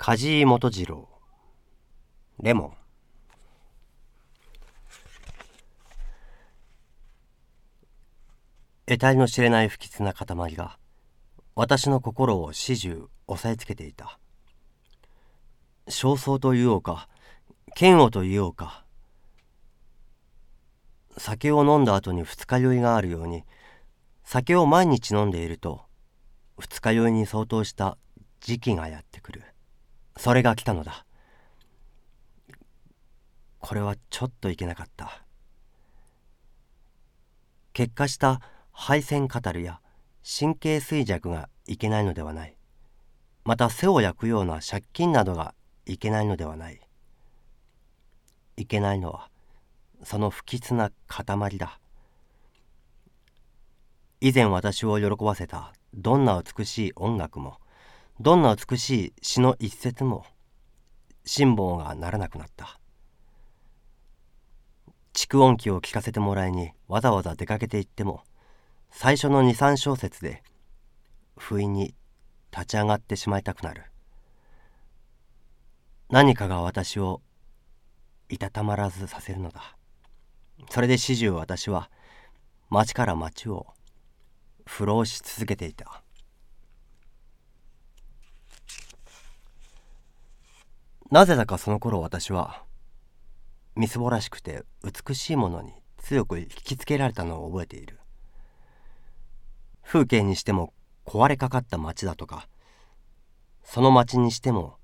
梶井元次郎。レモン得体の知れない不吉な塊が私の心を始終押さえつけていた。焦燥と言おうか嫌悪と言おうか酒を飲んだ後に二日酔いがあるように酒を毎日飲んでいると二日酔いに相当した時期がやってくる。それが来たのだ。これはちょっといけなかった。結果した配線カタルや神経衰弱がいけないのではない。また背を焼くような借金などがいけないのではない。いけないのはその不吉な塊だ。以前私を喜ばせたどんな美しい音楽もどんな美しい詩の一節も辛抱がならなくなった。蓄音機を聞かせてもらいにわざわざ出かけて行っても最初の23小節で不意に立ち上がってしまいたくなる。何かが私をいたたまらずさせるのだ。それで始終私は町から町を不老し続けていた。なぜだかその頃私はみすぼらしくて美しいものに強く引きつけられたのを覚えている。風景にしても壊れかかった町だとかその町にしても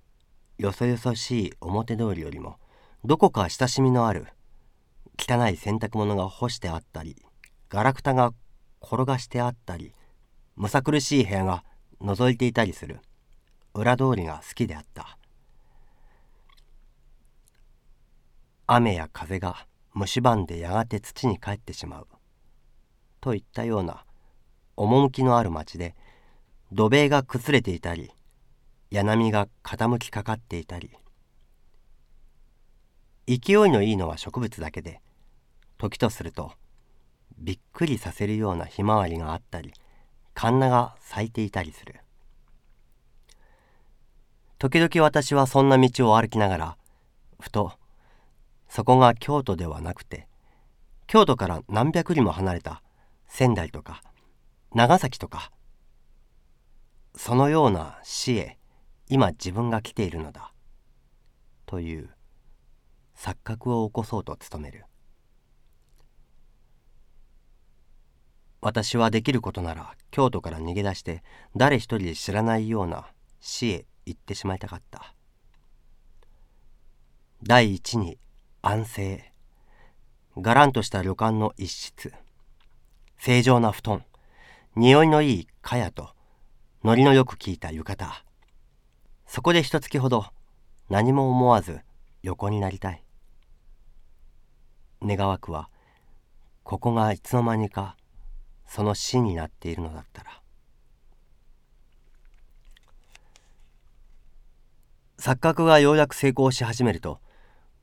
よそよそしい表通りよりもどこか親しみのある汚い洗濯物が干してあったりガラクタが転がしてあったりむさ苦しい部屋が覗いていたりする裏通りが好きであった。雨や風が蝕んでやがて土に帰ってしまう。といったような趣のある町で土塀が崩れていたり柳が傾きかかっていたり。勢いのいいのは植物だけで時とするとびっくりさせるようなひまわりがあったりカンナが咲いていたりする。時々私はそんな道を歩きながらふとそこが京都ではなくて京都から何百里も離れた仙台とか長崎とかそのような死へ今自分が来ているのだという錯覚を起こそうと努める。私はできることなら京都から逃げ出して誰一人知らないような死へ行ってしまいたかった。第一に安静。がらんとした旅館の一室。正常な布団。匂いのいい茅と。ノリのよく効いた浴衣。そこで一月ほど。何も思わず。横になりたい。願わくは。ここがいつの間にか。その死になっているのだったら。錯覚がようやく成功し始めると。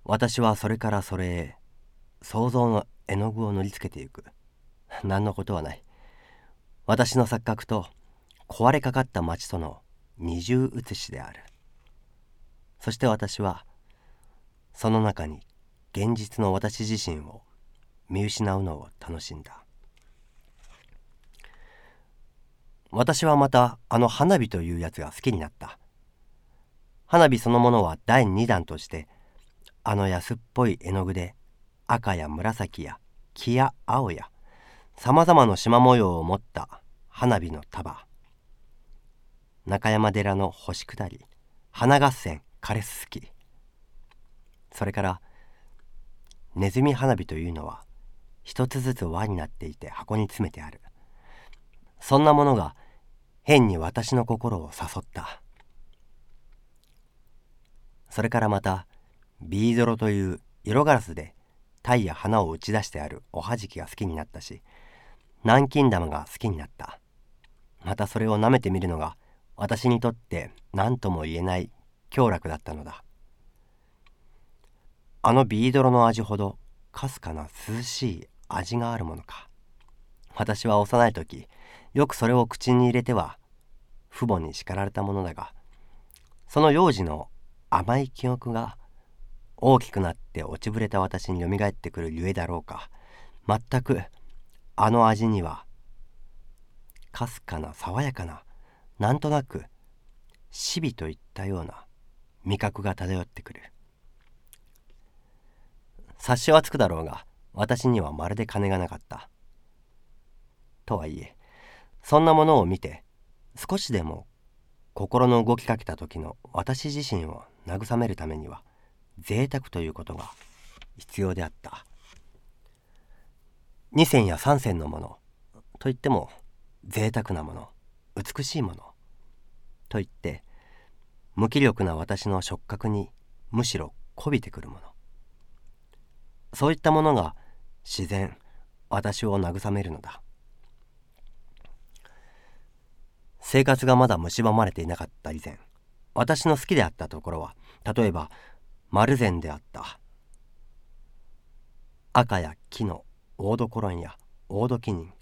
私はそれからそれへ想像の絵の具を塗りつけていく。何のことはない。私の錯覚と壊れかかった町との二重写しである。そして私はその中に現実の私自身を見失うのを楽しんだ。私はまたあの花火というやつが好きになった。花火そのものは第2弾としてあの安っぽい絵の具で赤や紫や黄や青やさまざまな縞模様を持った花火の束。中山寺の星下り花合戦枯れすすき。それからネズミ花火というのは一つずつ輪になっていて箱に詰めてある。そんなものが変に私の心を誘った。それからまたビードロという色ガラスで鯛や花を打ち出してあるおはじきが好きになったし南京玉が好きになった。またそれを舐めてみるのが私にとって何とも言えない享楽だったのだ。あのビードロの味ほどかすかな涼しい味があるものか。私は幼い時よくそれを口に入れては父母に叱られたものだがその幼児の甘い記憶が大きくなって落ちぶれた私によみがえってくるゆえだろうか。全くあの味にはかすかな爽やかななんとなく死火といったような味覚が漂ってくる。察しはつくだろうが私にはまるで金がなかった。とはいえそんなものを見て少しでも心の動きかけた時の私自身を慰めるためには贅沢ということが必要であった。二銭や三銭のものといっても贅沢なもの美しいものといって無気力な私の触覚にむしろこびてくるもの。そういったものが自然私を慰めるのだ。生活がまだ蝕まれていなかった以前私の好きであったところは例えば丸善であった。赤や木の大どころんや大どき人。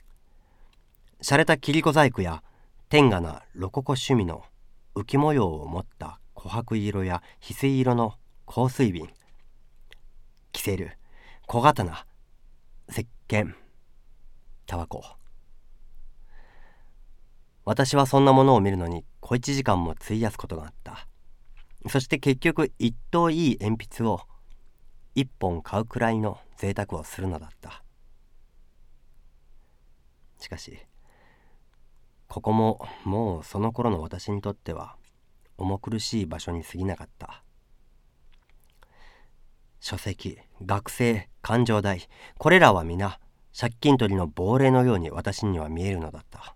洒落た切子細工や天下なロココ趣味の浮き模様を持った琥珀色や翡翠色の香水瓶。キセル小刀石鹸タバコ。私はそんなものを見るのに小一時間も費やすことがあった。そして結局一等いい鉛筆を一本買うくらいの贅沢をするのだった。しかしここももうその頃の私にとっては重苦しい場所に過ぎなかった。書籍学生勘定代これらは皆借金取りの亡霊のように私には見えるのだった。